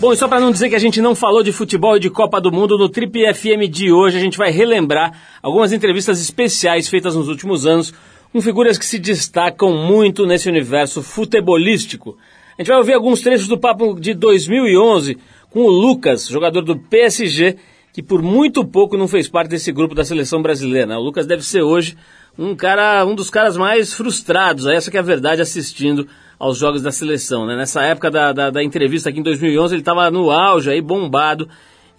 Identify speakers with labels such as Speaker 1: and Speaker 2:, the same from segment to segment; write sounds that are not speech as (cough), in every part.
Speaker 1: Bom, e só para não dizer que a gente não falou de futebol e de Copa do Mundo, no Trip FM de hoje a gente vai relembrar algumas entrevistas especiais feitas nos últimos anos com figuras que se destacam muito nesse universo futebolístico. A gente vai ouvir alguns trechos do papo de 2011 com o Lucas, jogador do PSG, que por muito pouco não fez parte desse grupo da seleção brasileira. Né? O Lucas deve ser hoje um cara, um dos caras mais frustrados, essa que é a verdade, assistindo aos jogos da seleção. Né? Nessa época da, da, da entrevista aqui em 2011, ele estava no auge, aí bombado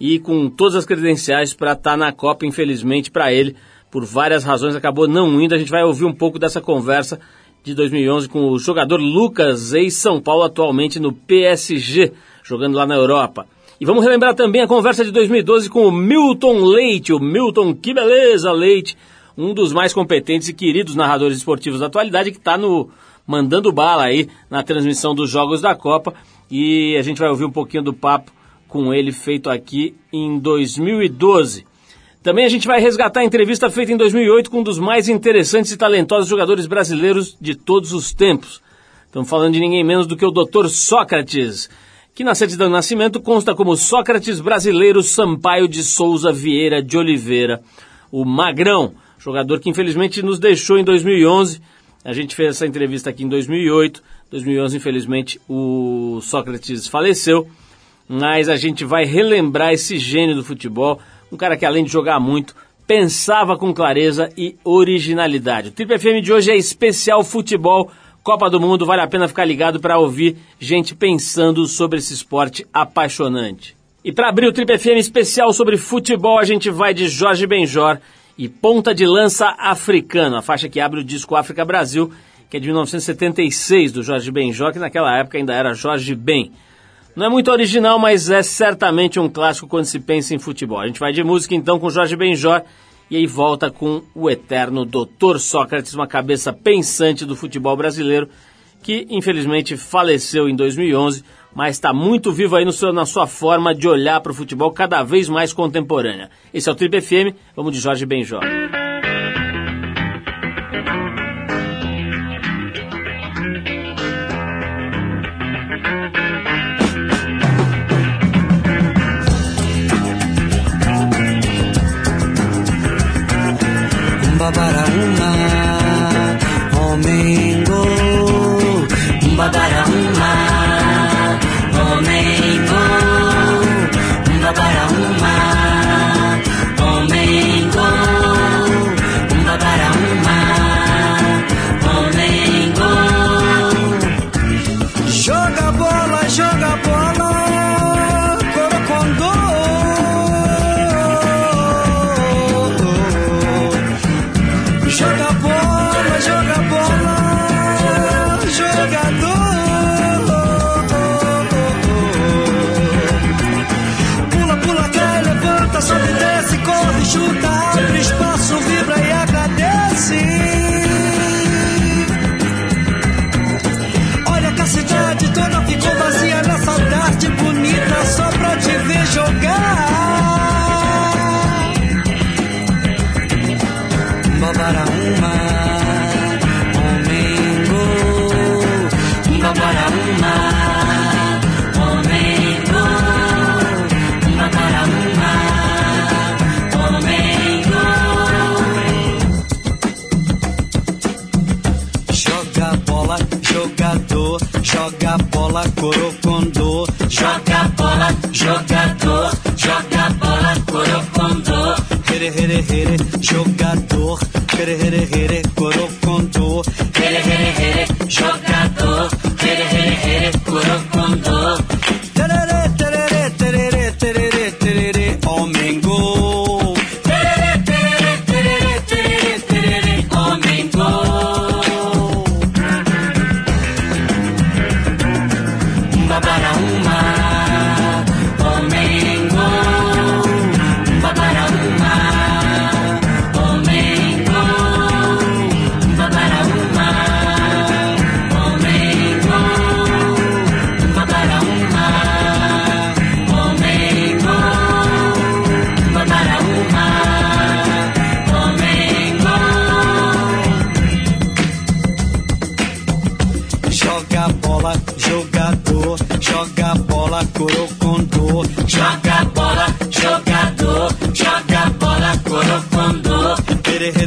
Speaker 1: e com todas as credenciais para estar tá na Copa, infelizmente para ele, por várias razões, acabou não indo. A gente vai ouvir um pouco dessa conversa de 2011 com o jogador Lucas, ex-São Paulo, atualmente no PSG, jogando lá na Europa. E vamos relembrar também a conversa de 2012 com o Milton Leite, o Milton, que beleza, Leite, um dos mais competentes e queridos narradores esportivos da atualidade, que está no mandando bala aí na transmissão dos Jogos da Copa. E a gente vai ouvir um pouquinho do papo com ele feito aqui em 2012. Também a gente vai resgatar a entrevista feita em 2008 com um dos mais interessantes e talentosos jogadores brasileiros de todos os tempos. Estamos falando de ninguém menos do que o Dr. Sócrates, que na certidão de nascimento consta como Sócrates Brasileiro Sampaio de Souza Vieira de Oliveira, o Magrão, jogador que infelizmente nos deixou em 2011 a gente fez essa entrevista aqui em 2008. 2011, infelizmente, o Sócrates faleceu. Mas a gente vai relembrar esse gênio do futebol. Um cara que, além de jogar muito, pensava com clareza e originalidade. O Triple FM de hoje é especial futebol. Copa do Mundo, vale a pena ficar ligado para ouvir gente pensando sobre esse esporte apaixonante. E para abrir o Triple FM especial sobre futebol, a gente vai de Jorge Benjor e Ponta de Lança Africano, a faixa que abre o disco África Brasil, que é de 1976, do Jorge Benjó, que naquela época ainda era Jorge Ben. Não é muito original, mas é certamente um clássico quando se pensa em futebol. A gente vai de música então com Jorge Benjó e aí volta com o eterno Dr. Sócrates, uma cabeça pensante do futebol brasileiro, que infelizmente faleceu em 2011 mas está muito vivo aí no seu, na sua forma de olhar para o futebol cada vez mais contemporânea. Esse é o Trip FM, vamos de Jorge Benjó.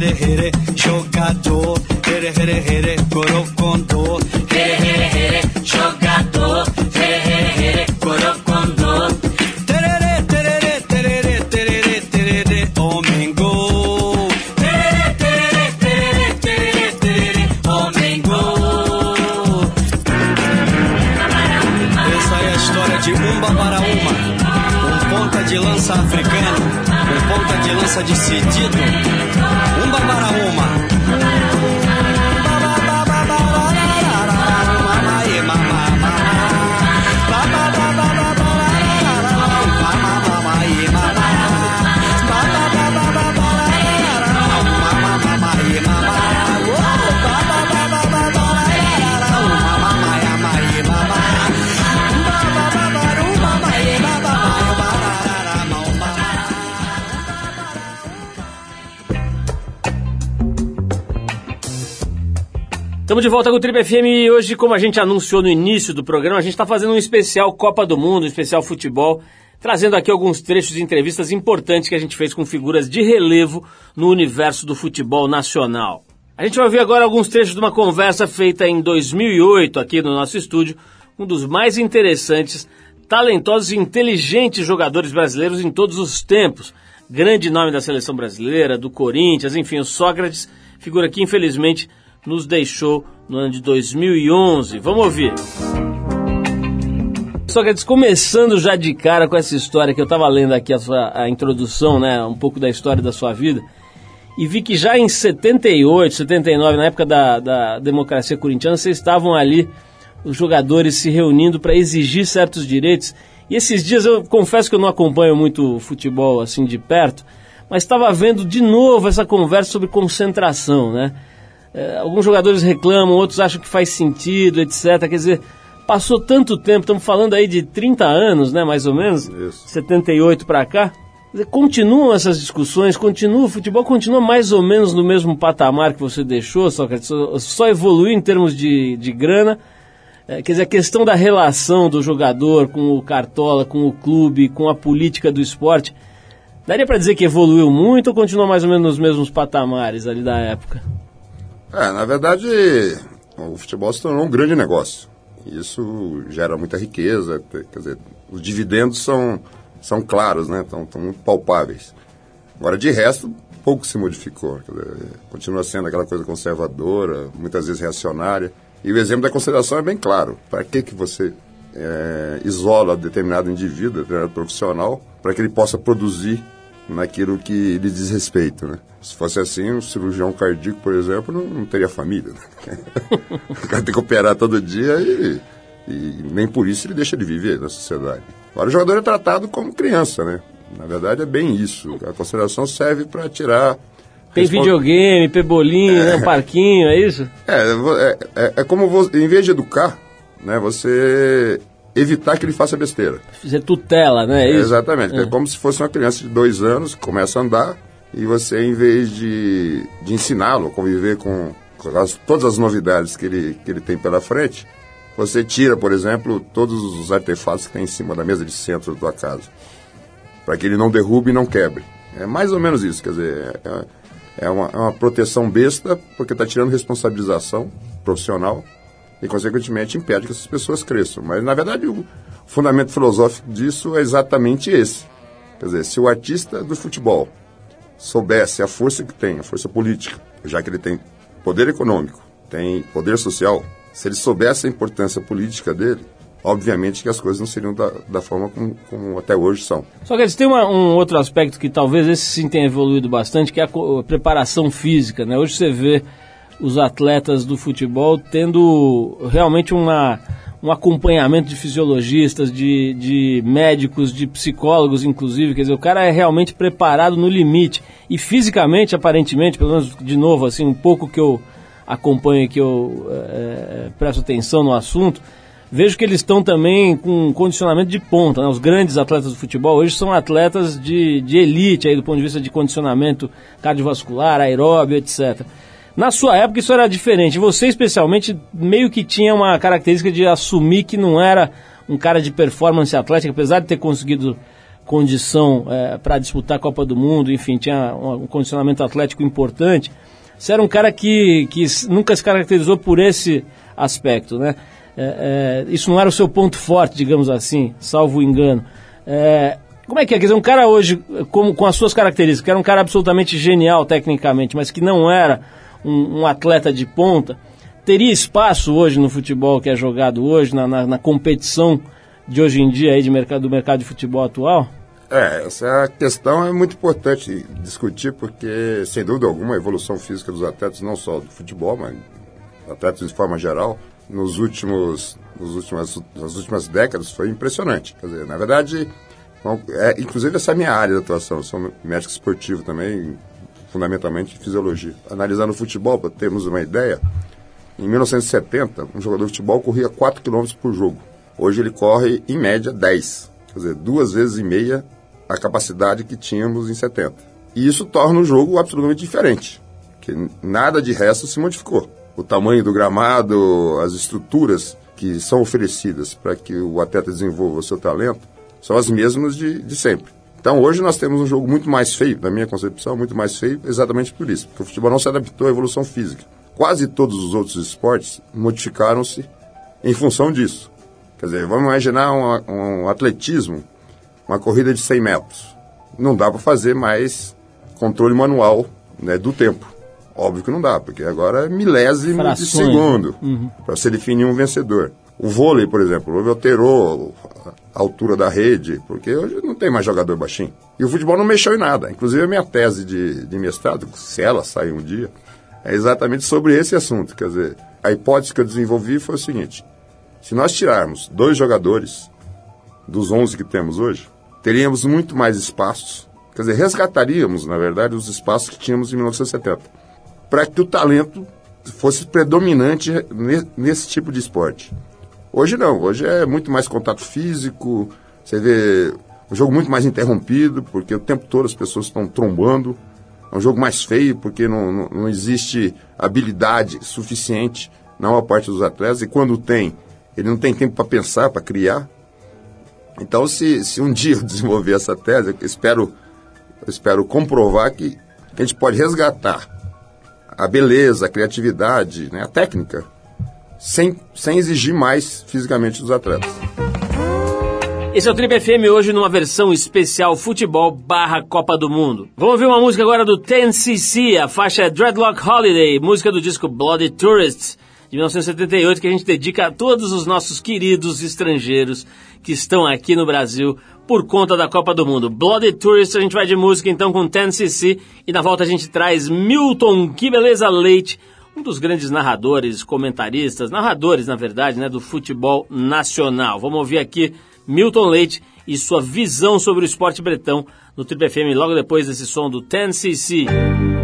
Speaker 2: Here, here, jogador. Here, here, here, corocondô.
Speaker 3: Here, here, here, jogador, here, here, here, corocondô.
Speaker 2: Tererê, tererê, tererê, tererê, tererê, homem gol.
Speaker 3: Tererê, tererê, tererê, tererê, tererê, homem gol.
Speaker 2: Essa é a história de Umba para uma. Um ponta de lança africano, um ponta de lança decidido.
Speaker 1: Estamos de volta com o Trip FM e hoje, como a gente anunciou no início do programa, a gente está fazendo um especial Copa do Mundo, um especial futebol, trazendo aqui alguns trechos de entrevistas importantes que a gente fez com figuras de relevo no universo do futebol nacional. A gente vai ouvir agora alguns trechos de uma conversa feita em 2008 aqui no nosso estúdio, um dos mais interessantes, talentosos e inteligentes jogadores brasileiros em todos os tempos. Grande nome da seleção brasileira, do Corinthians, enfim, o Sócrates, figura que infelizmente nos deixou no ano de 2011. Vamos ouvir. Sócrates, começando já de cara com essa história que eu estava lendo aqui a, sua, a introdução, né, um pouco da história da sua vida, e vi que já em 78, 79, na época da, da democracia corintiana, vocês estavam ali, os jogadores se reunindo para exigir certos direitos. E esses dias eu confesso que eu não acompanho muito futebol assim de perto, mas estava vendo de novo essa conversa sobre concentração, né? É, alguns jogadores reclamam, outros acham que faz sentido, etc. Quer dizer, passou tanto tempo, estamos falando aí de 30 anos, né, mais ou menos,
Speaker 4: Isso.
Speaker 1: 78 para cá. Dizer, continuam essas discussões, continua o futebol, continua mais ou menos no mesmo patamar que você deixou, só, só, só evoluiu em termos de, de grana. É, quer dizer, a questão da relação do jogador com o Cartola, com o clube, com a política do esporte, daria para dizer que evoluiu muito ou continua mais ou menos nos mesmos patamares ali da época?
Speaker 4: É, na verdade, o futebol se tornou um grande negócio. Isso gera muita riqueza, quer dizer, os dividendos são, são claros, né? Estão, estão muito palpáveis. Agora, de resto, pouco se modificou. Dizer, continua sendo aquela coisa conservadora, muitas vezes reacionária. E o exemplo da consideração é bem claro. Para que, que você é, isola determinado indivíduo, determinado profissional, para que ele possa produzir naquilo que lhe diz respeito, né? Se fosse assim, um cirurgião cardíaco, por exemplo, não, não teria família. Né? (laughs) o cara tem que operar todo dia e, e, nem por isso ele deixa de viver na sociedade. Agora, o jogador é tratado como criança, né? Na verdade, é bem isso. A consideração serve para tirar...
Speaker 1: Tem videogame, pebolinho, é. né, um parquinho, é isso?
Speaker 4: É, é, é, é como, você, em vez de educar, né, você evitar que ele faça besteira.
Speaker 1: Fazer tutela, né? É
Speaker 4: exatamente. É. é. como se fosse uma criança de dois anos que começa a andar e você, em vez de, de ensiná-lo a conviver com, com as, todas as novidades que ele, que ele tem pela frente, você tira, por exemplo, todos os artefatos que tem em cima da mesa de centro da tua casa. Para que ele não derrube e não quebre. É mais ou menos isso, quer dizer, é, é, uma, é uma proteção besta, porque está tirando responsabilização profissional e, consequentemente, impede que essas pessoas cresçam. Mas, na verdade, o fundamento filosófico disso é exatamente esse. Quer dizer, se o artista do futebol soubesse a força que tem, a força política, já que ele tem poder econômico, tem poder social, se ele soubesse a importância política dele, obviamente que as coisas não seriam da, da forma como, como, até hoje são.
Speaker 1: Só que eles têm uma, um outro aspecto que talvez esse sim tenha evoluído bastante, que é a, a preparação física. Né? Hoje você vê os atletas do futebol tendo realmente uma um acompanhamento de fisiologistas, de, de médicos, de psicólogos, inclusive. Quer dizer, o cara é realmente preparado no limite. E fisicamente, aparentemente, pelo menos de novo, assim, um pouco que eu acompanho que eu é, presto atenção no assunto, vejo que eles estão também com condicionamento de ponta. Né? Os grandes atletas do futebol hoje são atletas de, de elite, aí, do ponto de vista de condicionamento cardiovascular, aeróbio, etc. Na sua época isso era diferente. Você especialmente meio que tinha uma característica de assumir que não era um cara de performance atlética, apesar de ter conseguido condição para disputar a Copa do Mundo, enfim, tinha um, condicionamento atlético importante. Você era um cara que, que nunca se caracterizou por esse aspecto, né? É, é, isso não era o seu ponto forte, digamos assim, salvo engano. É, como é que é? Quer dizer, um cara hoje, como, com as suas características, que era um cara absolutamente genial tecnicamente, mas que não era um, um atleta de ponta, teria espaço hoje no futebol que é jogado hoje, na, na, na competição de hoje em dia aí de mercado, do mercado de futebol atual?
Speaker 4: É, essa questão é muito importante discutir, porque, sem dúvida alguma, a evolução física dos atletas, não só do futebol, mas atletas de forma geral, nos últimos, nos últimas, nas últimas décadas foi impressionante. Quer dizer, na verdade, é, inclusive essa é a minha área de atuação, sou médico esportivo também, fundamentalmente fisiologia. Analisando o futebol, para termos uma ideia, em 1970, um jogador de futebol corria 4 km por jogo. Hoje ele corre, em média, 10. Quer dizer, duas vezes e meia a capacidade que tínhamos em 70. E isso torna o jogo absolutamente diferente, que nada de resto se modificou. O tamanho do gramado, as estruturas que são oferecidas para que o atleta desenvolva o seu talento são as mesmas de, de sempre. Então hoje nós temos um jogo muito mais feio, na minha concepção, muito mais feio, exatamente por isso, porque o futebol não se adaptou à evolução física. Quase todos os outros esportes modificaram-se em função disso. Quer dizer, vamos imaginar um, um atletismo, uma corrida de 100 metros. Não dá para fazer mais controle manual né, do tempo. Óbvio que não dá, porque agora é milésimo Frações. de segundo uhum. para se definir um vencedor. O vôlei, por exemplo, alterou a altura da rede, porque hoje não tem mais jogador baixinho. E o futebol não mexeu em nada. Inclusive a minha tese de, de mestrado, se ela sair um dia, é exatamente sobre esse assunto. Quer dizer, a hipótese que eu desenvolvi foi o seguinte: se nós tirarmos dois jogadores dos 11 que temos hoje, teríamos muito mais espaços. Quer dizer, resgataríamos, na verdade, os espaços que tínhamos em 1970. Para que o talento fosse predominante nesse tipo de esporte. Hoje não, hoje é muito mais contato físico, você vê um jogo muito mais interrompido, porque o tempo todo as pessoas estão trombando. É um jogo mais feio, porque não, não, não existe habilidade suficiente na maior parte dos atletas, e quando tem, ele não tem tempo para pensar, para criar. Então, se, se um dia (laughs) eu desenvolver essa tese, eu espero, eu espero comprovar que, que a gente pode resgatar a beleza, a criatividade, né, a técnica, sem, sem exigir mais fisicamente dos atletas.
Speaker 1: Esse é o Trip FM hoje numa versão especial futebol barra Copa do Mundo. Vamos ouvir uma música agora do 10cc, a faixa é Dreadlock Holiday, música do disco Bloody Tourists, de 1978, que a gente dedica a todos os nossos queridos estrangeiros que estão aqui no Brasil por conta da Copa do Mundo. Bloody Tourists, a gente vai de música então com 10cc e na volta a gente traz Milton, que beleza, Leite, um dos grandes narradores, comentaristas, narradores na verdade, né, do futebol nacional. Vamos ouvir aqui Milton Leite e sua visão sobre o esporte bretão no Triple FM logo depois desse som do 10cc.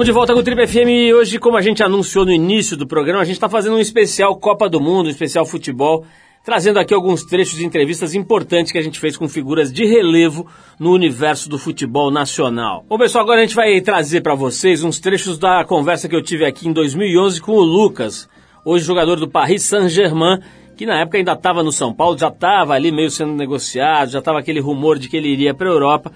Speaker 1: Estamos de volta com o Trip FM e hoje, como a gente anunciou no início do programa, a gente está fazendo um especial Copa do Mundo, um especial futebol, trazendo aqui alguns trechos de entrevistas importantes que a gente fez com figuras de relevo no universo do futebol nacional. Bom, pessoal, agora a gente vai trazer para vocês uns trechos da conversa que eu tive aqui em 2011 com o Lucas, hoje jogador do Paris Saint-Germain, que na época ainda estava no São Paulo, já estava ali meio sendo negociado, já estava aquele rumor de que ele iria para a Europa.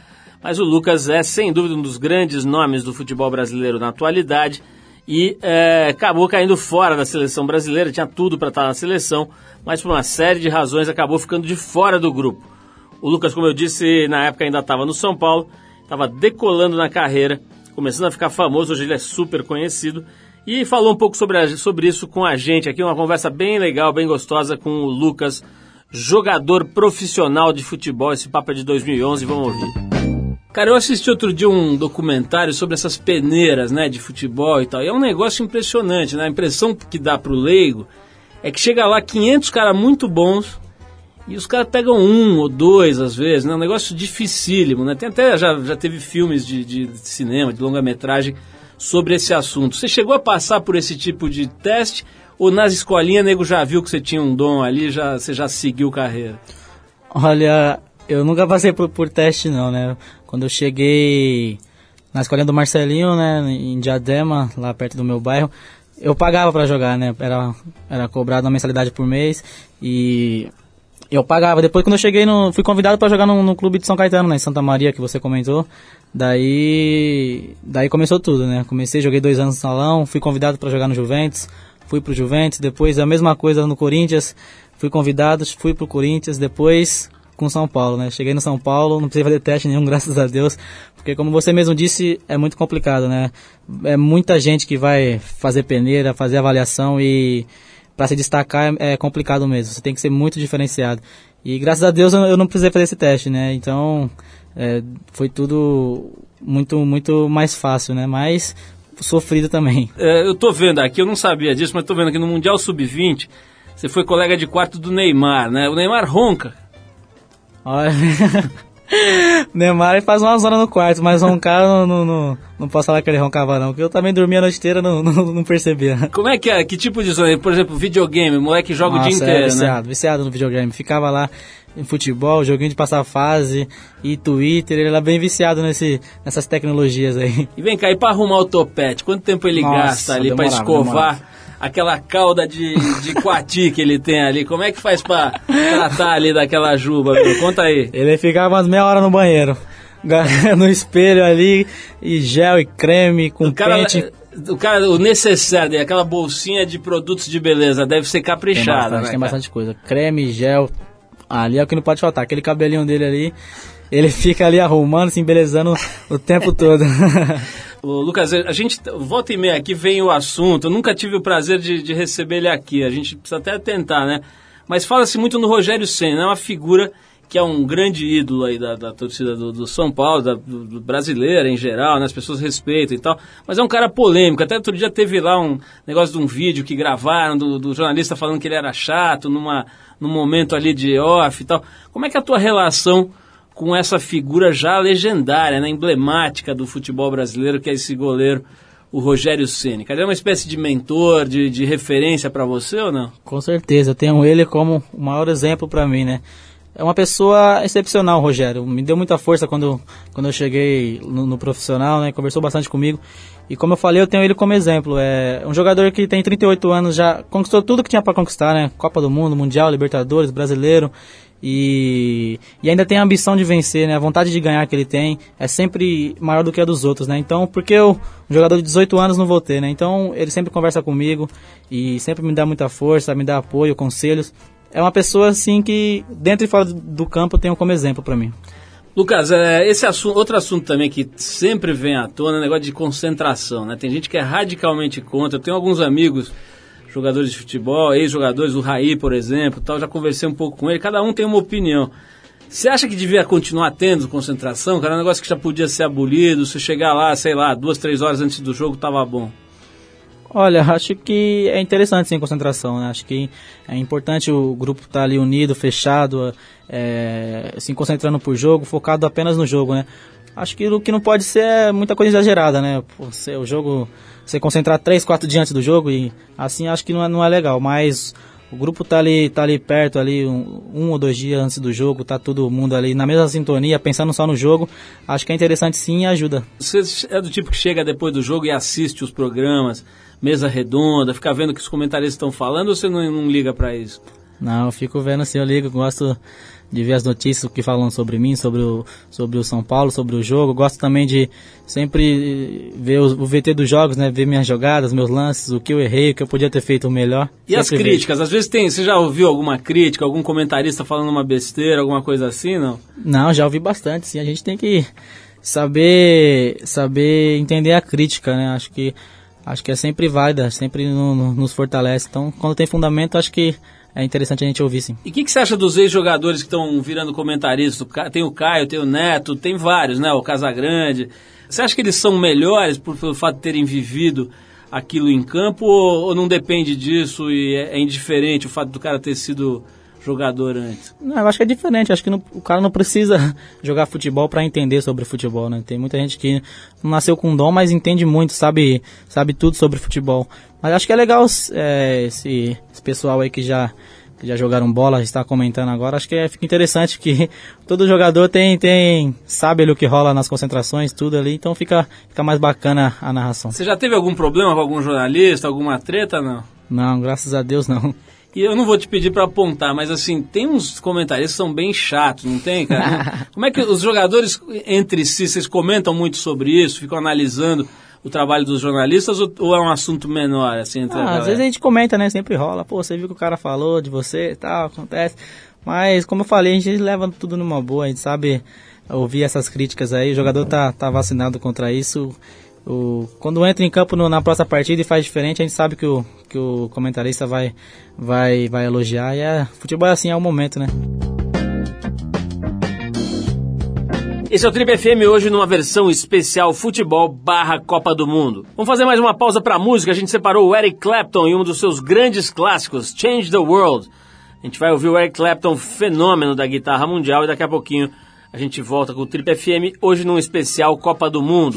Speaker 1: Mas o Lucas é, sem dúvida, um dos grandes nomes do futebol brasileiro na atualidade e é, acabou caindo fora da seleção brasileira, tinha tudo para estar na seleção, mas por uma série de razões acabou ficando de fora do grupo. O Lucas, como eu disse, na época ainda estava no São Paulo, estava decolando na carreira, começando a ficar famoso, hoje ele é super conhecido, e falou um pouco sobre, a- sobre isso com a gente aqui, uma conversa bem legal, bem gostosa com o Lucas, jogador profissional de futebol, esse papo é de 2011, vamos ouvir. Cara, eu assisti outro dia um documentário sobre essas peneiras, né, de futebol e tal. E é um negócio impressionante, né? A impressão que dá pro leigo é que chega lá 500 caras muito bons e os caras pegam um ou dois às vezes, né? Um negócio dificílimo, né? Tem até já, já teve filmes de, de cinema, de longa-metragem sobre esse assunto. Você chegou a passar por esse tipo de teste ou nas escolinhas nego já viu que você tinha um dom ali, já você já seguiu carreira?
Speaker 5: Olha, eu nunca passei por, por teste não, né? Quando eu cheguei na escolinha do Marcelinho, né, em Diadema, lá perto do meu bairro, eu pagava pra jogar, né? Era, era cobrado uma mensalidade por mês e eu pagava. Depois quando eu cheguei no, fui convidado para jogar no, no clube de São Caetano, né, em Santa Maria, que você comentou. Daí, daí começou tudo, né? Comecei, joguei dois anos no salão, fui convidado para jogar no Juventus, fui pro Juventus, depois a mesma coisa no Corinthians, fui convidado, fui pro Corinthians, depois com São Paulo, né? Cheguei no São Paulo, não precisei fazer teste nenhum, (laughs) graças a Deus, porque como você mesmo disse, é muito complicado, né? É muita gente que vai fazer peneira, fazer avaliação e para se destacar é é complicado mesmo. Você tem que ser muito diferenciado. E graças a Deus eu não precisei fazer esse teste, né? Então é, foi tudo muito muito mais fácil, né? Mas sofrido também. (laughs)
Speaker 1: É, eu tô vendo aqui, eu não sabia disso, mas tô vendo aqui no Mundial Sub-20, você foi colega de quarto do Neymar, né? O Neymar ronca.
Speaker 5: Olha. (laughs) Neymar faz uma zona no quarto, mas roncar não, não, não, não posso falar que ele roncava não, porque eu também dormia a noite inteira não, (laughs) não, não percebia.
Speaker 1: Como é que é? Que tipo de zona? Por exemplo, videogame, o moleque joga o dia
Speaker 5: Nossa, é,
Speaker 1: inteiro, né?
Speaker 5: viciado, viciado no videogame. Ficava lá em futebol, joguinho de passar fase e Twitter, ele era bem viciado nesse, nessas tecnologias aí.
Speaker 1: E vem cá, e pra arrumar o topete, quanto tempo ele
Speaker 5: Nossa,
Speaker 1: gasta ali pra
Speaker 5: demorava,
Speaker 1: escovar
Speaker 5: demorava.
Speaker 1: Aquela cauda de, de coati que ele tem ali? Como é que faz pra tratar ali daquela juba, meu? Conta aí.
Speaker 5: Ele ficava umas meia hora no banheiro, (laughs) no espelho ali, e gel e creme com
Speaker 1: O cara,
Speaker 5: pente.
Speaker 1: o cara, o necessário, dele, aquela bolsinha de produtos de beleza, deve ser
Speaker 5: Tem
Speaker 1: caprichada,
Speaker 5: bastante,
Speaker 1: né?
Speaker 5: tem bastante coisa. Creme, gel, ali é o que não pode faltar. Aquele cabelinho dele ali, ele fica ali arrumando, se embelezando o tempo todo. (laughs)
Speaker 1: Ô, Lucas, a gente volta e meia aqui vem o assunto. Eu nunca tive o prazer de, de receber ele aqui. A gente precisa até tentar, né? Mas fala-se muito no Rogério Senna, é uma figura que é um grande ídolo aí da, da torcida do, do São Paulo, da, do, do brasileira em geral, né? As pessoas respeitam e tal. Mas é um cara polêmico. Até outro dia teve lá um negócio de um vídeo que gravaram do, do jornalista falando que ele era chato numa, num momento ali de off e tal. Como é que é a tua relação com essa figura já legendária, né, emblemática do futebol brasileiro, que é esse goleiro, o Rogério Ceni. Ele é uma espécie de mentor, de, de referência para você ou não?
Speaker 5: Com certeza, eu tenho ele como o maior exemplo para mim, né? É uma pessoa excepcional, Rogério. Me deu muita força quando, quando eu cheguei no, no profissional, né? Conversou bastante comigo. E como eu falei, eu tenho ele como exemplo. É um jogador que tem 38 anos, já conquistou tudo que tinha para conquistar, né? Copa do Mundo, Mundial, Libertadores, Brasileiro. E, e ainda tem a ambição de vencer, né? A vontade de ganhar que ele tem é sempre maior do que a dos outros, né? Então, porque eu, um jogador de 18 anos, não vou ter, né? Então, ele sempre conversa comigo e sempre me dá muita força, me dá apoio, conselhos. É uma pessoa, assim, que dentro e fora do- campo tenho como exemplo para mim.
Speaker 1: Lucas, é, esse assunto, outro assunto também que sempre vem à tona é o negócio de concentração, né? Tem gente que é radicalmente contra. Eu tenho alguns amigos, jogadores de futebol, ex-jogadores, o Raí, por exemplo, tal, já conversei um pouco com ele, cada um tem uma opinião. Você acha que devia continuar tendo concentração? Cara, é um negócio que já podia ser abolido, se chegar lá, sei lá, duas, três horas antes do jogo, tava bom.
Speaker 5: Olha, acho que é interessante sim concentração, né? Acho que é importante o grupo estar ali unido, fechado, é, se concentrando por jogo, focado apenas no jogo, né? Acho que o que não pode ser é muita coisa exagerada, né? Pô, o jogo, você concentrar três, quatro dias antes do jogo e assim acho que não é, não é legal, mas o grupo tá ali, tá ali perto, ali um, um ou dois dias antes do jogo, tá todo mundo ali na mesma sintonia, pensando só no jogo, acho que é interessante sim e ajuda.
Speaker 1: Você é do tipo que chega depois do jogo e assiste os programas, mesa redonda, fica vendo o que os comentaristas estão falando ou você não, não liga pra isso?
Speaker 5: Não, eu fico vendo assim, eu ligo, gosto de ver as notícias que falam sobre mim, sobre o, sobre o São Paulo, sobre o jogo. Gosto também de sempre ver o, o VT dos jogos, né? Ver minhas jogadas, meus lances, o que eu errei, o que eu podia ter feito melhor.
Speaker 1: E as
Speaker 5: Sempre
Speaker 1: críticas? Às vezes tem, você já ouviu alguma crítica, algum comentarista falando uma besteira, alguma coisa assim, não?
Speaker 5: vejo. Não, já ouvi bastante, sim. A gente tem que saber saber entender a crítica, né? Acho que acho que é sempre válida, sempre no- no- nos fortalece. Então, quando tem fundamento, acho que é interessante a gente ouvir, sim.
Speaker 1: E o que, que você acha dos ex-jogadores que estão virando comentaristas? Tem o Caio, tem o Neto, tem vários, né? O Casagrande. Você acha que eles são melhores por, pelo fato de terem vivido aquilo em campo ou, ou não depende disso e é, é indiferente o fato do cara ter sido jogador antes?
Speaker 5: Não, eu acho que é diferente. Acho que não- o cara não precisa (laughs) jogar futebol para entender sobre futebol, né? Tem muita gente que não nasceu com dom, mas entende muito, sabe, sabe tudo sobre futebol. Mas acho que é legal é, esse, esse pessoal aí que já que já jogaram bola, está comentando agora. Acho que é, fica interessante que (laughs) todo jogador tem tem sabe ali o que rola nas concentrações, tudo ali. Então fica fica mais bacana a narração.
Speaker 1: Você já teve algum problema com algum jornalista, alguma treta, não?
Speaker 5: Não, graças a Deus não.
Speaker 1: E eu não vou te pedir pra apontar, mas assim, tem uns comentaristas que são bem chatos, não tem, cara? (laughs) Como é que os jogadores entre si, vocês comentam muito sobre isso, ficam analisando o trabalho dos jornalistas ou, ou é um assunto menor, assim, entre a
Speaker 5: Ah, às vezes a gente comenta, né? Sempre rola. Pô, você viu que o cara falou de você e tal, acontece. Mas, como eu falei, a gente leva tudo numa boa, a gente sabe ouvir essas críticas aí. O jogador tá, tá vacinado contra isso. O, quando entra em campo no- na próxima partida e faz diferente, a gente sabe que o, que o comentarista vai, vai, vai elogiar. E é, futebol é assim, é o momento, né?
Speaker 1: Esse é o Trip FM hoje numa versão especial futebol barra Copa do Mundo. Vamos fazer mais uma pausa pra música. A gente separou o Eric Clapton em um dos seus grandes clássicos, Change the World. A gente vai ouvir o Eric Clapton, fenômeno da guitarra mundial, e daqui a pouquinho a gente volta com o Trip FM, hoje num especial Copa do Mundo.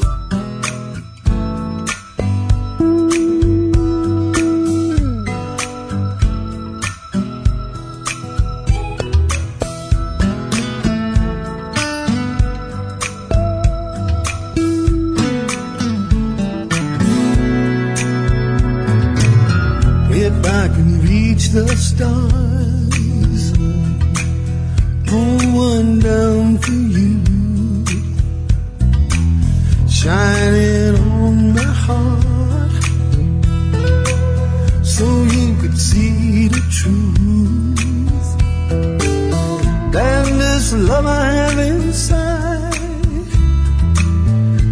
Speaker 6: On my heart, so you could see the truth. And this love I have inside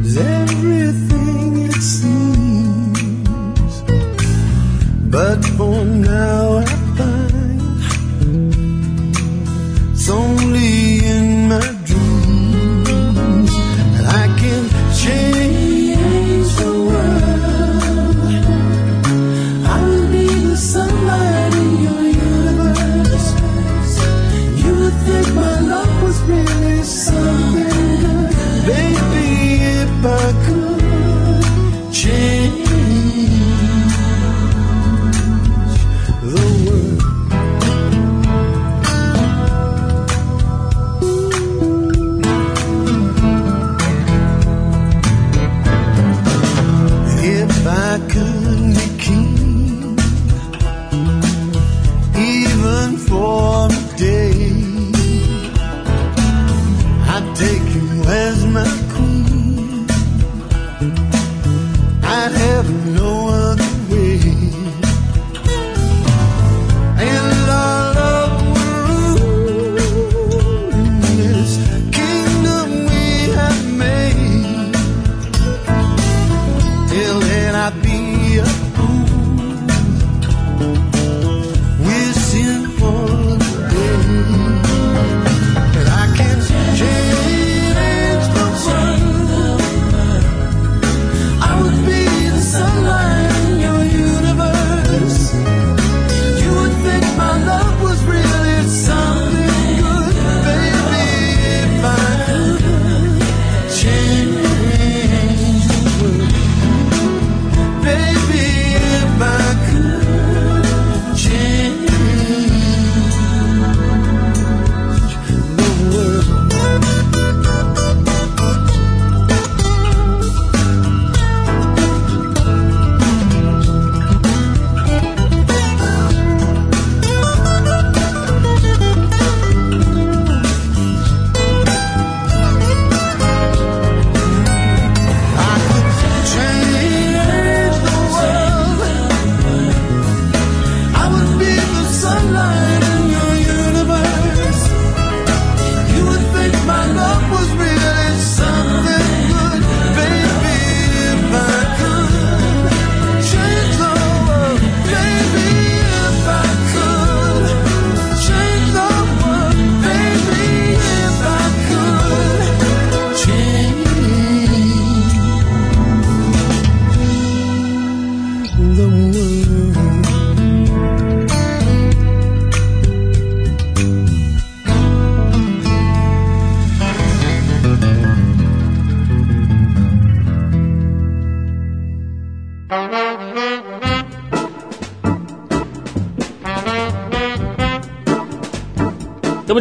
Speaker 6: is everything it seems. But for now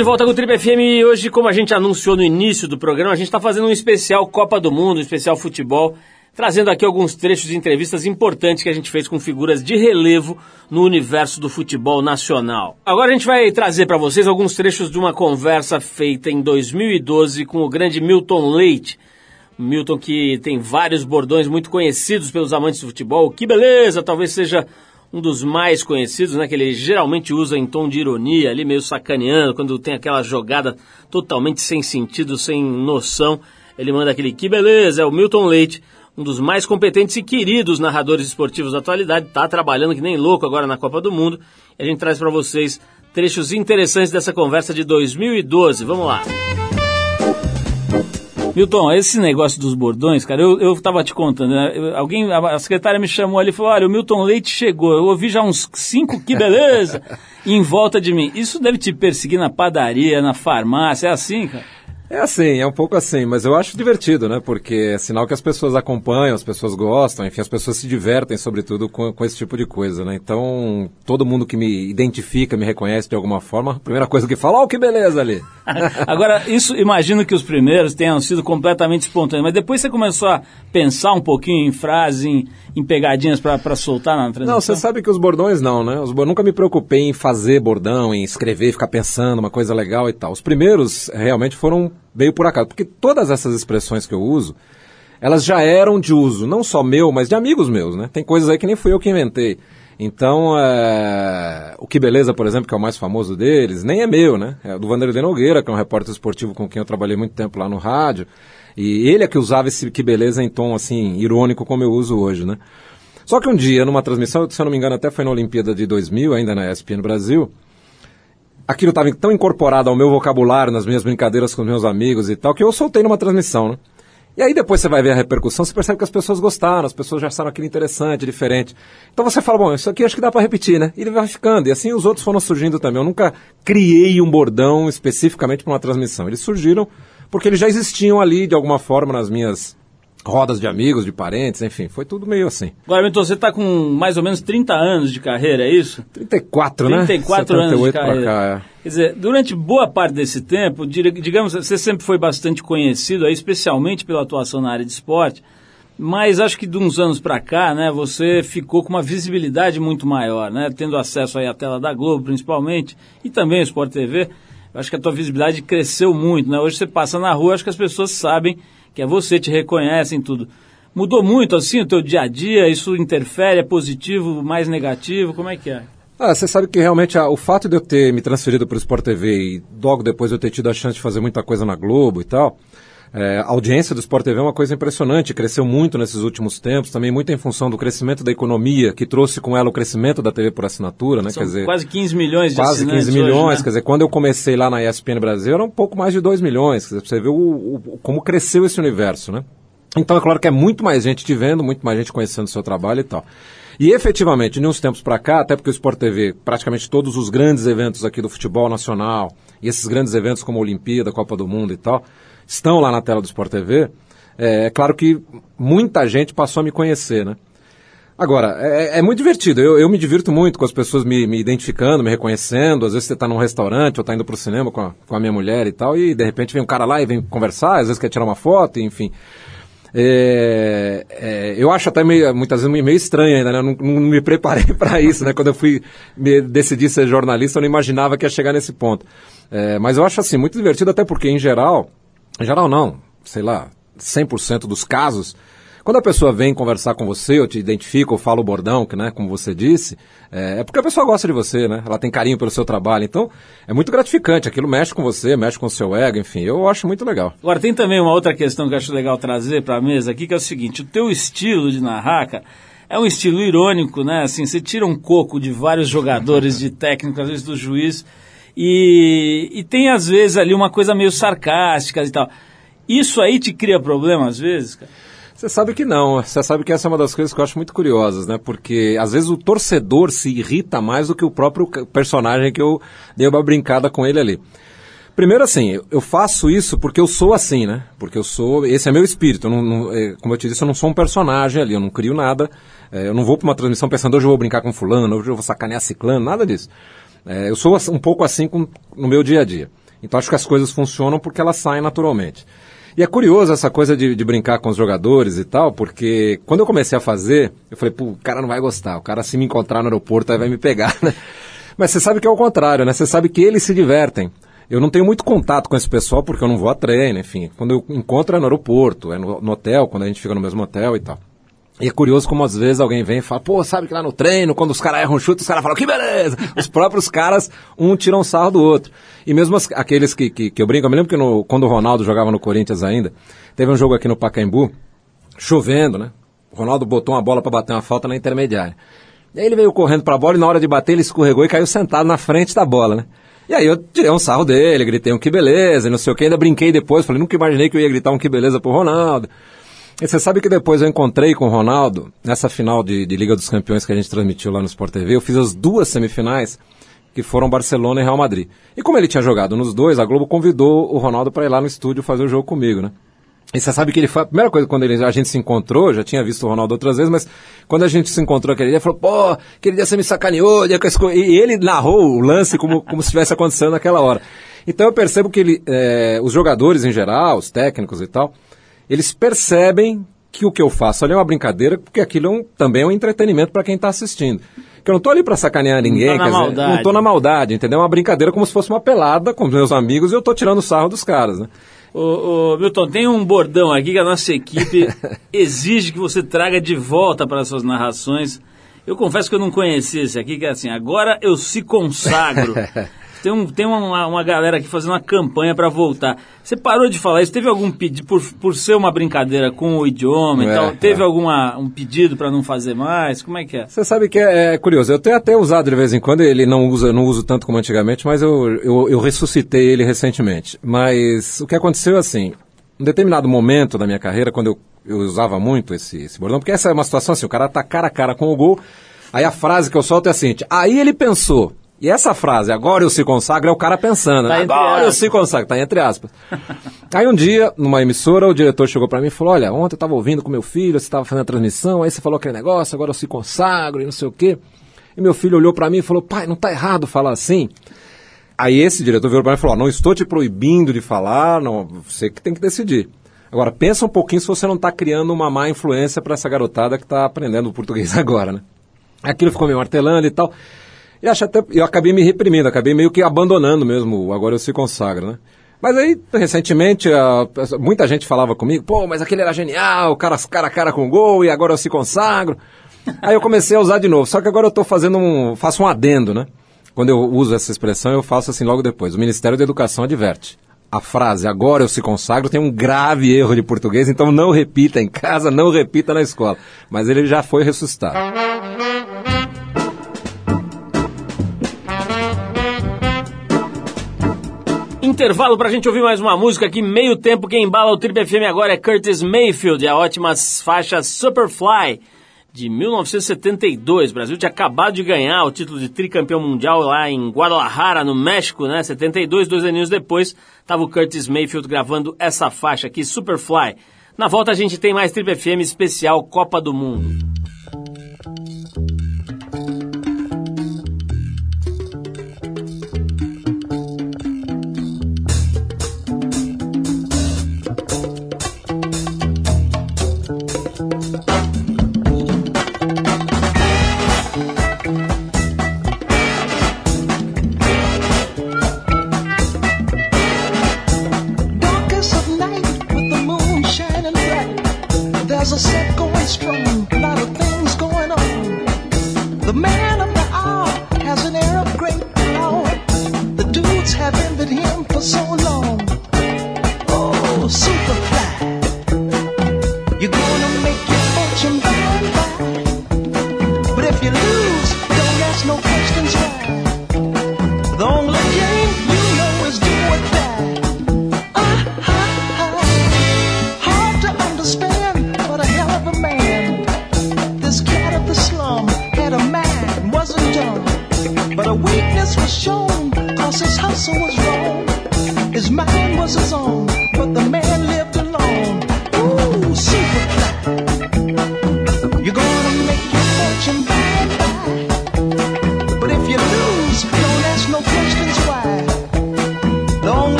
Speaker 1: de volta com o Trip FM e hoje, como a gente anunciou no início do programa, a gente está fazendo um especial Copa do Mundo, um especial futebol, trazendo aqui alguns trechos de entrevistas importantes que a gente fez com figuras de relevo no universo do futebol nacional. Agora a gente vai trazer para vocês alguns trechos de uma conversa feita em 2012 com o grande Milton Leite. Milton que tem vários bordões muito conhecidos pelos amantes do futebol. Que beleza, talvez seja um dos mais conhecidos, né, que ele geralmente usa em tom de ironia, ali meio sacaneando, quando tem aquela jogada totalmente sem sentido, sem noção. Ele manda aquele que beleza, é o Milton Leite, um dos mais competentes e queridos narradores esportivos da atualidade, está trabalhando que nem louco agora na Copa do Mundo. E a gente traz para vocês trechos interessantes dessa conversa de 2012. Vamos lá. Milton, esse negócio dos bordões, cara, eu, eu tava te contando, né? Eu- alguém, a, a secretária me chamou ali e falou, olha, o Milton Leite chegou, eu ouvi já uns cinco, que beleza, (laughs) em volta de mim. Isso deve te perseguir na padaria, na farmácia, é assim, cara?
Speaker 7: É assim, é um pouco assim, mas eu acho divertido, né? Porque é sinal que as pessoas acompanham, as pessoas gostam, enfim, as pessoas se divertem, sobretudo, com, com esse tipo de coisa, né? Então, todo mundo que me identifica, me reconhece de alguma forma, a primeira coisa que fala, ó, que beleza ali. (laughs)
Speaker 1: Agora, isso, imagino que os primeiros tenham sido completamente espontâneos, mas depois você começou a pensar um pouquinho em frases, em, em pegadinhas pra pra soltar na transmissão?
Speaker 7: Não, você sabe que os bordões não, né? Os, nunca me preocupei em fazer bordão, em escrever, ficar pensando uma coisa legal e tal. Os primeiros realmente foram meio por acaso, porque todas essas expressões que eu uso, elas já eram de uso, não só meu, mas de amigos meus, né? Tem coisas aí que nem fui eu que inventei. Então, eh, o Que Beleza, por exemplo, que é o mais famoso deles, nem é meu, né? É do Vanderlei Nogueira, que é um repórter esportivo com quem eu trabalhei muito tempo lá no rádio. E ele é que usava esse Que Beleza em tom, assim, irônico como eu uso hoje, né? Só que um dia, numa transmissão, se eu não me engano, até foi na Olimpíada de 2000, ainda na ESPN Brasil, aquilo estava tão incorporado ao meu vocabulário, nas minhas brincadeiras com meus amigos e tal, que eu soltei numa transmissão, né? E aí depois você vai ver a repercussão, você percebe que as pessoas gostaram, as pessoas já acharam aquilo interessante, diferente. Então você fala, bom, isso aqui acho que dá para repetir, né? E ele vai ficando. E assim os outros foram surgindo também. Eu nunca criei um bordão especificamente para uma transmissão. Eles surgiram porque eles já existiam ali de alguma forma nas minhas rodas de amigos, de parentes, enfim, foi tudo meio assim.
Speaker 1: Agora, Milton, você está com mais ou menos 30 anos de carreira, é isso?
Speaker 7: 34, né?
Speaker 1: 34 anos de
Speaker 7: 78 pra
Speaker 1: carreira.
Speaker 7: cá, é.
Speaker 1: Quer dizer, durante boa parte desse tempo, digamos, você sempre foi bastante conhecido, aí, especialmente pela atuação na área de esporte, mas acho que de uns anos para cá, né, você ficou com uma visibilidade muito maior, né, tendo acesso aí à tela da Globo, principalmente, e também o Sport TV. Acho que a tua visibilidade cresceu muito, né? Hoje você passa na rua, acho que as pessoas sabem que é você, te reconhecem tudo. Mudou muito assim o teu dia a dia? Isso interfere? É positivo, mais negativo? Como é que é?
Speaker 7: Ah, você sabe que realmente ah, o fato de eu ter me transferido para o Sport TV e logo depois eu ter tido a chance de fazer muita coisa na Globo e tal, é, a audiência do Sport TV é uma coisa impressionante, cresceu muito nesses últimos tempos, também muito em função do crescimento da economia, que trouxe com ela o crescimento da TV por assinatura, né?
Speaker 1: São
Speaker 7: quer dizer,
Speaker 1: quase 15 milhões de
Speaker 7: quase
Speaker 1: assinantes
Speaker 7: 15 milhões,
Speaker 1: hoje, né?
Speaker 7: quer dizer, quando eu comecei lá na ESPN Brasil era um pouco mais de 2 milhões, quer dizer, pra você ver o, o- como cresceu esse universo, né? Então é claro que é muito mais gente te vendo, muito mais gente conhecendo o seu trabalho e tal. E efetivamente, de uns tempos para cá, até porque o Sport TV, praticamente todos os grandes eventos aqui do futebol nacional, e esses grandes eventos como a Olimpíada, Copa do Mundo e tal, estão lá na tela do Sport TV, é, é claro que muita gente passou a me conhecer, né? Agora, é, é muito divertido. Eu, eu me divirto muito com as pessoas me, me identificando, me reconhecendo. Às vezes você está num restaurante ou está indo para o cinema com a, com a minha mulher e tal, e de repente vem um cara lá e vem conversar, às vezes quer tirar uma foto, enfim. É, é, eu acho até meio, muitas vezes meio estranho ainda, né? Eu não, não me preparei (laughs) para isso, né? Quando eu fui me decidir ser jornalista, eu não imaginava que ia chegar nesse ponto. É, mas eu acho assim, muito divertido, até porque, em geral, em geral não, sei lá, 100% dos casos, quando a pessoa vem conversar com você, ou te identifica, ou fala o bordão, que, né, como você disse, é, é porque a pessoa gosta de você, né? Ela tem carinho pelo seu trabalho. Então, é muito gratificante. Aquilo mexe com você, mexe com o seu ego, enfim. Eu acho muito legal.
Speaker 1: Agora, tem também uma outra questão que eu acho legal trazer para a mesa aqui, que é o seguinte, o teu estilo de narrar, cara, é um estilo irônico, né? Assim, você tira um coco de vários jogadores, de técnico, às vezes do juiz, e, e tem às vezes ali uma coisa meio sarcástica e tal. Isso aí te cria problema às vezes, cara?
Speaker 7: Você sabe que não. Você sabe que essa é uma das coisas que eu acho muito curiosas, né? Porque às vezes o torcedor se irrita mais do que o próprio personagem que eu dei uma brincada com ele ali. Primeiro, assim, eu- eu faço isso porque eu sou assim, né? Porque eu sou. Esse é meu espírito. Eu não, não- é, como eu te disse, eu não sou um personagem ali, eu não crio nada. É, eu não vou para uma transmissão pensando hoje eu vou brincar com fulano, hoje eu vou sacanear ciclano, nada disso. É, eu sou um pouco assim com- no meu dia a dia. Então acho que as coisas funcionam porque elas saem naturalmente. E é curioso essa coisa de, de brincar com os jogadores e tal, porque quando eu comecei a fazer, eu falei, pô, o cara não vai gostar, o cara se me encontrar no aeroporto aí vai me pegar, (laughs) né? Mas você sabe que é o contrário, né? Você sabe que eles se divertem. Eu não tenho muito contato com esse pessoal porque eu não vou a treino, enfim. Quando eu encontro é no aeroporto, é no, no hotel, quando a gente fica no mesmo hotel e tal. E é curioso como às vezes alguém vem e fala, pô, sabe que lá no treino, quando os caras erram chute, os caras falam, que beleza! Os próprios caras, um tira um sarro do outro. E mesmo as- aqueles que, que, que eu brinco, eu me lembro que no- quando o Ronaldo jogava no Corinthians ainda, teve um jogo aqui no Pacaembu, chovendo, né? O Ronaldo botou uma bola para bater uma falta na intermediária. E aí ele veio correndo para a bola e na hora de bater ele escorregou e caiu sentado na frente da bola, né? E aí eu tirei um sarro dele, gritei um que beleza, não sei o que, ainda brinquei depois, falei, nunca imaginei que eu ia gritar um que beleza pro Ronaldo. E você sabe que depois eu encontrei com o Ronaldo, nessa final de, de Liga dos Campeões que a gente transmitiu lá no Sport TV, eu fiz as duas semifinais, que foram Barcelona e Real Madrid. E como ele tinha jogado nos dois, a Globo convidou o Ronaldo para ir lá no estúdio fazer o jogo comigo, né? E você sabe que ele foi a primeira coisa quando ele- a gente se encontrou, já tinha visto o Ronaldo outras vezes, mas quando a gente se encontrou aquele dia, ele falou, pô, aquele dia você me sacaneou, dia que eu esco-" e ele narrou o lance como, como se estivesse acontecendo naquela hora. Então eu percebo que ele, eh, os jogadores em geral, os técnicos e tal, eles percebem que o que eu faço ali é uma brincadeira, porque aquilo é um- também é um entretenimento para quem está assistindo. Que eu não tô ali para sacanear ninguém,
Speaker 1: na
Speaker 7: quer dizer,
Speaker 1: maldade.
Speaker 7: não tô na maldade, entendeu? É uma brincadeira como se fosse uma pelada com os meus amigos e eu tô tirando sarro dos caras, né?
Speaker 1: Ô, ô, Milton, tem um bordão aqui que a nossa equipe (laughs) exige que você traga de volta para suas narrações. Eu confesso que eu não conhecia esse aqui, que é assim, agora eu se consagro. (laughs) Tem, um, tem uma, uma galera aqui fazendo uma campanha para voltar. Você parou de falar isso? Teve algum pedido, por, por ser uma brincadeira com o idioma e
Speaker 7: É,
Speaker 1: tal, teve
Speaker 7: é.
Speaker 1: alguma, um pedido para não fazer mais? Como é que é?
Speaker 7: Você sabe que é, é curioso, eu tenho até usado de vez em quando, ele não usa, não uso tanto como antigamente, mas eu, eu, eu ressuscitei ele recentemente. Mas o que aconteceu é assim, em determinado momento da minha carreira, quando eu, eu usava muito esse, esse bordão, porque essa é uma situação assim, o cara tá cara a cara com o gol, aí a frase que eu solto é a seguinte, aí ele pensou, e essa frase, agora eu se consagro, é o cara pensando,
Speaker 1: Tá
Speaker 7: né? agora eu
Speaker 1: aspas.
Speaker 7: se consagro, tá entre aspas. Aí um dia, numa emissora, o diretor chegou pra mim e falou: Olha, ontem eu tava ouvindo com meu filho, você tava fazendo a transmissão, aí você falou aquele negócio, agora eu se consagro e não sei o quê. E meu filho olhou pra mim e falou: Pai, não tá errado falar assim. Aí esse diretor virou pra mim e falou: "Ó, Não estou te proibindo de falar, não, você que tem que decidir. Agora, pensa um pouquinho se você não está criando uma má influência para essa garotada que está aprendendo o português (laughs) agora, né? Aquilo ficou me martelando e tal. E acho até, eu acabei me reprimindo, acabei meio que abandonando mesmo, agora eu se consagro, né? Mas aí, recentemente, a- muita gente falava comigo, pô, mas aquele era genial, o cara cara a cara com gol, e agora eu se consagro. Aí eu comecei a usar de novo, só que agora eu estou fazendo um, faço um adendo, né? Quando eu uso essa expressão, eu faço assim logo depois. O Ministério da Educação adverte. A frase agora eu se consagro tem um grave erro de português, então não repita em casa, não repita na escola. Mas ele já foi ressuscitado.
Speaker 1: Intervalo pra gente ouvir mais uma música aqui, meio tempo. Quem embala o Trip FM agora é Curtis Mayfield, a ótima faixa Superfly de 1972. O Brasil tinha acabado de ganhar o título de tricampeão mundial lá em Guadalajara, no México, né? 72, dois aninhos depois, estava o Curtis Mayfield gravando essa faixa aqui, Superfly. Na volta a gente tem mais Trip FM especial Copa do Mundo.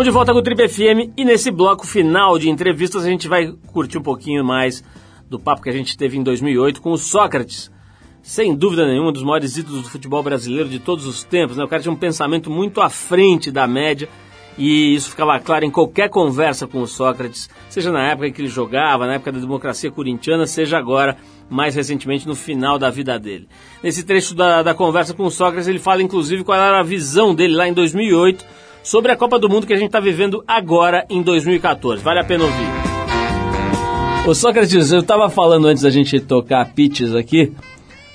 Speaker 1: Estamos de volta com o Trip FM e nesse bloco final de entrevistas a gente vai curtir um pouquinho mais do papo que a gente teve em 2008 com o Sócrates. Sem dúvida nenhuma, um dos maiores ídolos do futebol brasileiro de todos os tempos. Né? O cara tinha um pensamento muito à frente da média e isso ficava claro em qualquer conversa com o Sócrates, seja na época em que ele jogava, na época da democracia corintiana, seja agora, mais recentemente, no final da vida dele. Nesse trecho da, da conversa com o Sócrates, ele fala inclusive qual era a visão dele lá em 2008 sobre a Copa do Mundo que a gente está vivendo agora em 2014. Vale a pena ouvir. Ô Sócrates, eu estava falando antes da gente tocar pitches aqui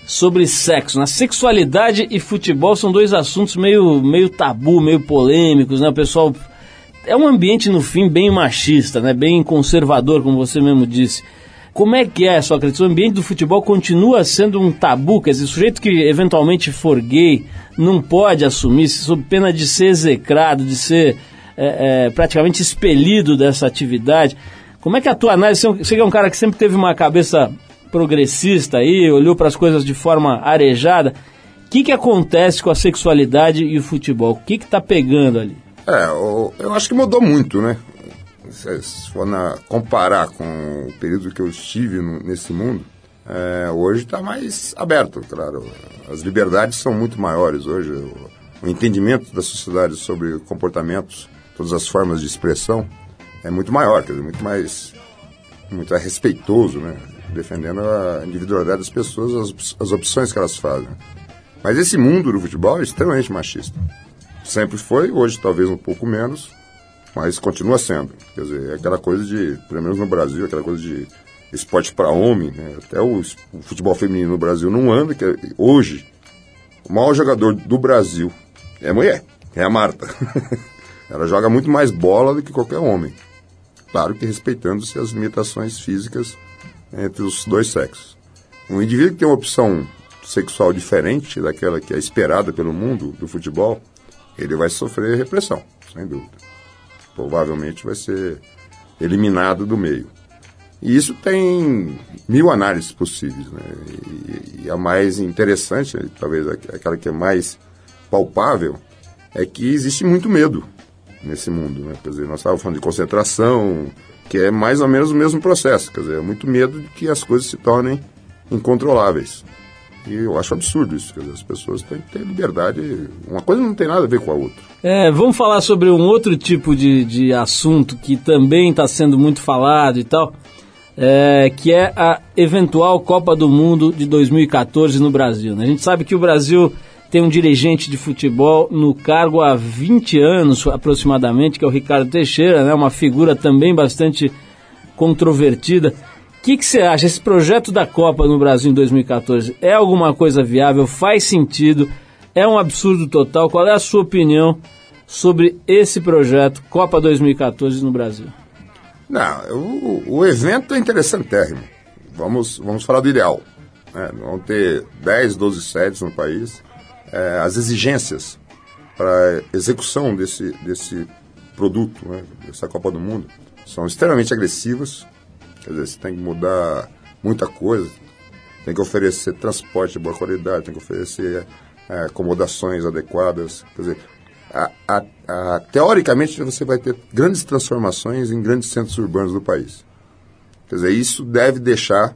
Speaker 1: sobre sexo. Na sexualidade e futebol são dois assuntos meio, meio tabu, meio polêmicos, né? O pessoal é um ambiente no fim bem machista, né? Bem conservador, como você mesmo disse. Como é que é, Sócrates? O ambiente do futebol continua sendo um tabu, quer dizer, o sujeito que eventualmente for gay não pode assumir, sob pena de ser execrado, de ser é, é, praticamente expelido dessa atividade. Como é que é a tua análise? Você é um cara que sempre teve uma cabeça progressista aí, olhou para as coisas de forma arejada. O que, que acontece com a sexualidade e o futebol? O que está pegando ali?
Speaker 4: É, eu acho que mudou muito, né? Se for na- comparar com o período que eu estive no- nesse mundo, é, hoje está mais aberto, claro. As liberdades são muito maiores hoje. O, o entendimento da sociedade sobre comportamentos, todas as formas de expressão, é muito maior, quer dizer, muito mais, muito mais respeitoso, né? Defendendo a individualidade das pessoas, as, as opções que elas fazem. Mas esse mundo do futebol é extremamente machista. Sempre foi, hoje talvez um pouco menos, mas continua sendo. Quer dizer, é aquela coisa de, pelo menos no Brasil, aquela coisa de esporte para homem, né? até o, o futebol feminino no Brasil não anda, que é- hoje o maior jogador do Brasil é mulher, é a Marta. (laughs) Ela joga muito mais bola do que qualquer homem. Claro que respeitando-se as limitações físicas entre os dois sexos. Um indivíduo que tem uma opção sexual diferente daquela que é esperada pelo mundo do futebol, ele vai sofrer repressão, sem dúvida. Provavelmente vai ser eliminado do meio. E isso tem mil análises possíveis. Né? E, e a mais interessante, talvez aquela que é mais palpável, é que existe muito medo nesse mundo. Né? Quer dizer, nós estávamos falando de concentração, que é mais ou menos o mesmo processo. Quer dizer, é muito medo de que as coisas se tornem incontroláveis. E eu acho absurdo isso. Dizer, as pessoas têm que ter liberdade. Uma coisa não tem nada a ver com a outra.
Speaker 1: É, vamos falar sobre um outro tipo de, de assunto que também está sendo muito falado e tal, é, que é a eventual Copa do Mundo de 2014 no Brasil. né? A gente sabe que o Brasil tem um dirigente de futebol no cargo há 20 anos aproximadamente, que é o Ricardo Teixeira, né? uma figura também bastante controvertida. Que que você acha? Esse projeto da Copa no Brasil em 2014 é alguma coisa viável? Faz sentido? É um absurdo total? Qual é a sua opinião sobre esse projeto Copa 2014 no Brasil?
Speaker 4: Não, o, o evento é interessantérrimo. Vamos, vamos falar do ideal. Né? Vão ter 10, 12 sedes no país. É, as exigências para execução desse, desse produto, né? dessa Copa do Mundo, são extremamente agressivas. Quer dizer, você tem que mudar muita coisa. Tem que oferecer transporte de boa qualidade, tem que oferecer é, acomodações adequadas. Quer dizer, a- a- a- teoricamente você vai ter grandes transformações em grandes centros urbanos do país. Quer dizer, isso deve deixar,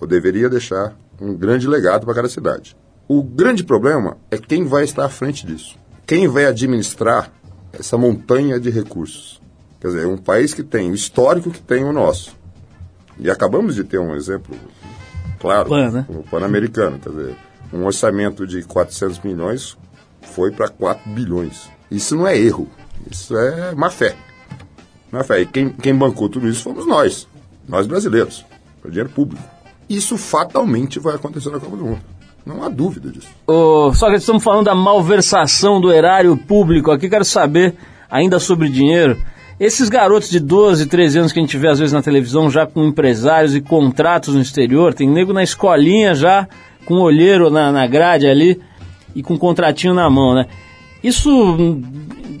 Speaker 4: ou deveria deixar, um grande legado para cada cidade. O grande problema é quem vai estar à frente disso. Quem vai administrar essa montanha de recursos. Quer dizer, um país que tem o histórico que tem o nosso. E acabamos de ter um exemplo claro,
Speaker 1: Pan, né?
Speaker 4: o Pan-Americano. Quer dizer, um orçamento de 400 milhões foi para 4 bilhões. Isso não é erro, isso é má fé. Má fé. E quem, quem bancou tudo isso fomos nós, nós brasileiros, com dinheiro público. Isso fatalmente vai acontecer na Copa do Mundo. Não há dúvida disso.
Speaker 1: Ô, só que estamos falando da malversação do erário público aqui, quero saber, ainda sobre dinheiro, esses garotos de 12, 13 anos que a gente vê às vezes na televisão já com empresários e contratos no exterior, tem nego na escolinha já com olheiro na, na grade ali e com contratinho na mão, né? Isso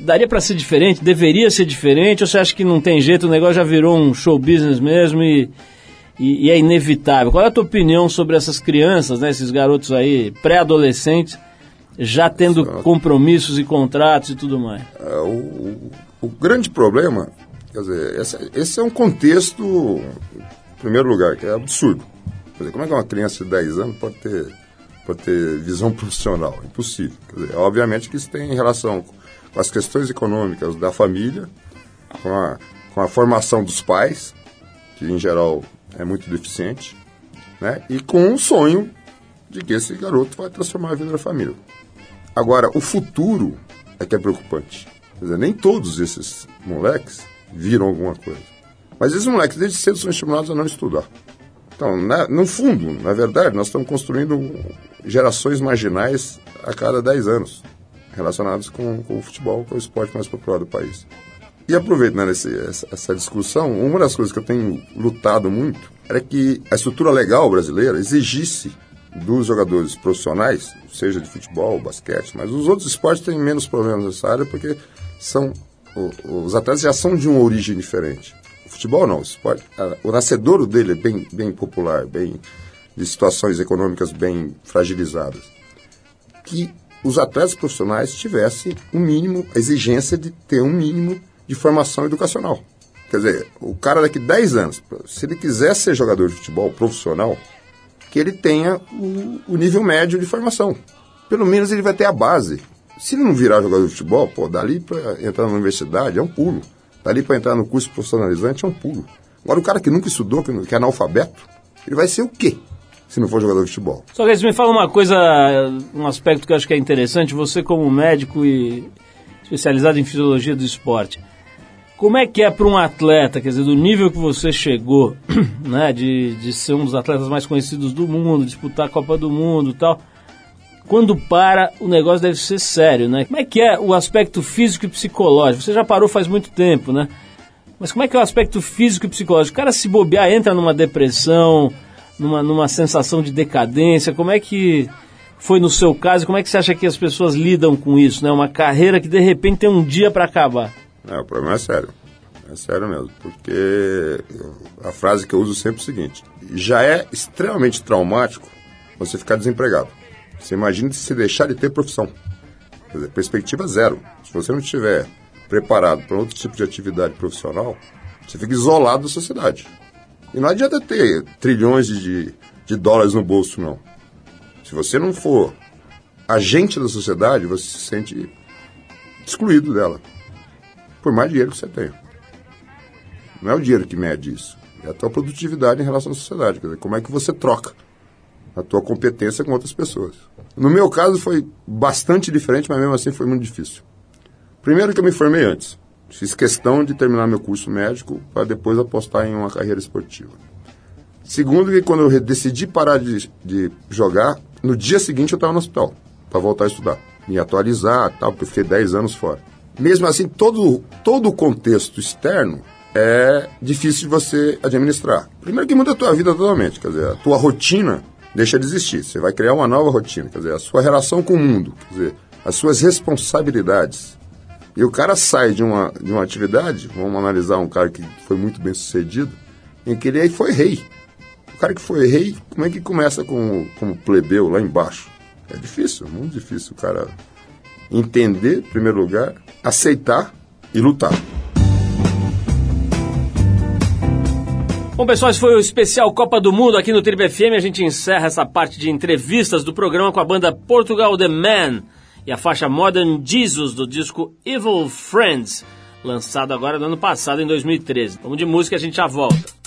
Speaker 1: daria para ser diferente? Deveria ser diferente? Ou você acha que não tem jeito, o negócio já virou um show business mesmo e, e, e é inevitável? Qual é a tua opinião sobre essas crianças, né, esses garotos aí, pré-adolescentes, já tendo
Speaker 4: Certo.
Speaker 1: compromissos e contratos e tudo mais?
Speaker 4: É, o, o- grande problema, quer dizer, esse, esse é um contexto, em primeiro lugar, que é absurdo. Quer dizer, como é que uma criança de 10 anos pode ter, pode ter visão (laughs) profissional? Impossível. Quer dizer, obviamente que isso tem relação com as questões econômicas da família, com a, com a formação dos pais, que em geral é muito deficiente, né? e com o sonho de que esse garoto vai transformar a vida da família. Agora, o futuro é que é preocupante. Quer dizer, nem todos esses moleques viram alguma coisa. Mas esses moleques, desde cedo, são estimulados a não estudar. Então, na- no fundo, na verdade, nós estamos construindo gerações marginais a cada 10 anos, relacionadas com, com o futebol, que é o esporte mais popular do país. E aproveitando esse, essa, essa discussão, uma das coisas que eu tenho lutado muito era que a estrutura legal brasileira exigisse dos jogadores profissionais, seja de futebol, basquete, mas os outros esportes têm menos problemas nessa área porque são o- os atletas já são de uma origem diferente. O futebol não, o esporte, o nascedouro dele é bem, bem popular, bem de situações econômicas bem fragilizadas. Que os atletas profissionais tivessem um mínimo, a exigência de ter um mínimo de formação educacional. Quer dizer, o cara daqui 10 anos, se ele quiser ser jogador de futebol profissional, que ele tenha o, o nível médio de formação. Pelo menos ele vai ter a base. Se ele não virar jogador de futebol, pô, dali para entrar na universidade é um pulo. Dali para entrar no curso profissionalizante é um pulo. Agora, o cara que nunca estudou, que, é analfabeto, ele vai ser o quê? Se não for jogador de futebol.
Speaker 1: Só que me fala uma coisa, um aspecto que eu acho que é interessante, você como médico e especializado em fisiologia do esporte, como é que é para um atleta, quer dizer, do nível que você chegou, (clears throat) né, de, de ser um dos atletas mais conhecidos do mundo, disputar a Copa do Mundo tal, quando para, o negócio deve ser sério, né? Como é que é o aspecto físico e psicológico? Você já parou faz muito tempo, né? Mas como é que é o aspecto físico e psicológico? O cara se bobear, entra numa depressão, numa, numa sensação de decadência. Como é que foi no seu caso? Como é que você acha que as pessoas lidam com isso, né? Uma carreira que de repente tem um dia para acabar.
Speaker 4: É, o problema é sério. É sério mesmo. Porque a frase que eu uso sempre é o seguinte: já é extremamente traumático você ficar desempregado. Você imagina se deixar de ter profissão. Quer dizer, perspectiva zero. Se você não estiver preparado para outro tipo de atividade profissional, você fica isolado da sociedade. E não adianta ter trilhões de, de, dólares no bolso, não. Se você não for agente da sociedade, você se sente excluído dela. Por mais dinheiro que você tenha. Não é o dinheiro que mede isso. É a tua produtividade em relação à sociedade. Quer dizer, como é que você troca a tua competência com outras pessoas. No meu caso foi bastante diferente, mas mesmo assim foi muito difícil. Primeiro que eu me formei antes. Fiz questão de terminar meu curso médico para depois apostar em uma carreira esportiva. Segundo que quando eu decidi parar de, de jogar, no dia seguinte eu estava no hospital para voltar a estudar. Me atualizar, tal, porque eu fiquei 10 anos fora. Mesmo assim, todo, todo o contexto externo é difícil de você administrar. Primeiro que muda a tua vida totalmente, quer dizer, a tua rotina deixa de existir. Você vai criar uma nova rotina, quer dizer, a sua relação com o mundo, quer dizer, as suas responsabilidades. E o cara sai de uma, de uma atividade, vamos analisar um cara que foi muito bem sucedido, em que ele aí foi rei. O cara que foi rei, como é que começa com, como plebeu lá embaixo? É difícil, é muito difícil o cara entender, em primeiro lugar, aceitar e lutar.
Speaker 3: Bom, pessoal, esse foi o especial Copa do Mundo aqui no Triple FM. A gente encerra essa parte de entrevistas do programa com a banda Portugal The Man e a faixa Modern Jesus do disco Evil Friends, lançado agora no ano passado, em 2013. Vamos de música a gente já volta.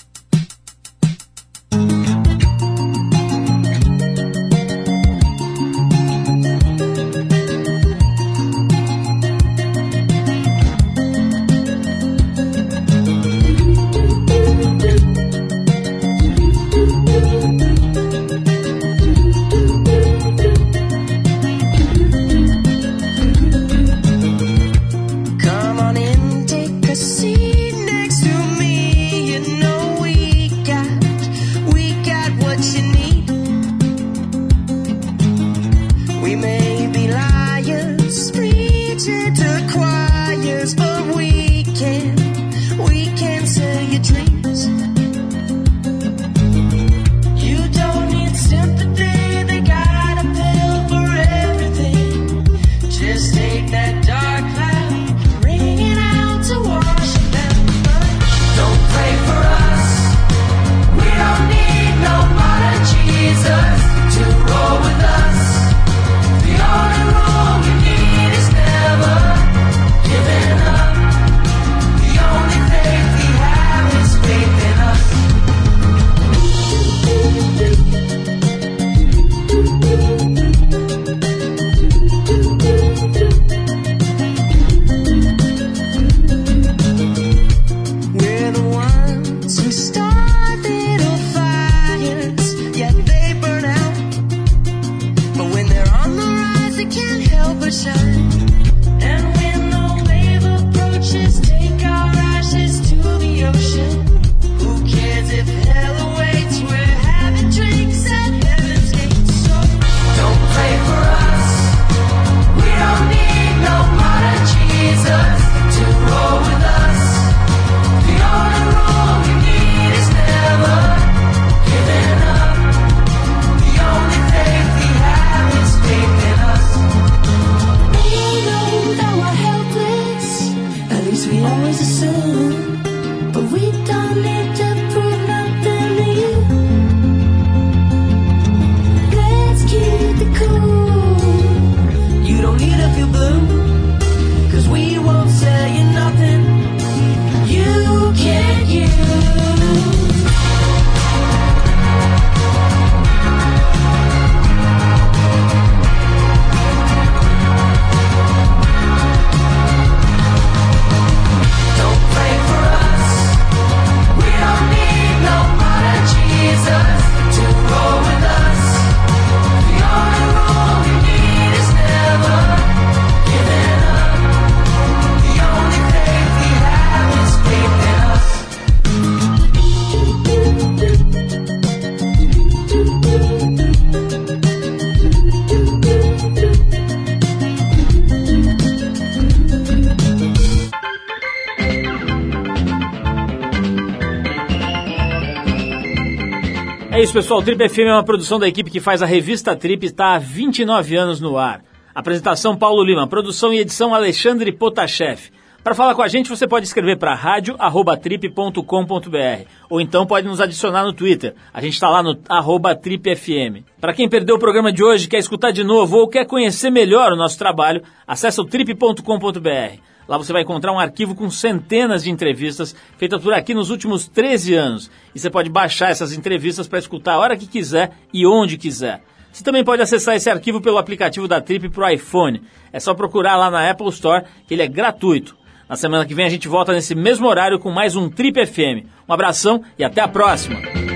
Speaker 3: Isso, pessoal. Trip FM é uma produção da equipe que faz a revista Trip e está há 29 anos no ar. Apresentação Paulo Lima, produção e edição Alexandre Potashev. Para falar com a gente, você pode escrever para rádio@trip.com.br ou então pode nos adicionar no Twitter. A gente está lá no tripfm. Para quem perdeu o programa de hoje, quer escutar de novo ou quer conhecer melhor o nosso trabalho, acesse o trip.com.br. Lá você vai encontrar um arquivo com centenas de entrevistas feitas por aqui nos últimos 13 anos. E você pode baixar essas entrevistas para escutar a hora que quiser e onde quiser. Você também pode acessar esse arquivo pelo aplicativo da Trip para o iPhone. É só procurar lá na Apple Store, que ele é gratuito. Na semana que vem a gente volta nesse mesmo horário com mais um Trip FM. Um abração e até a próxima!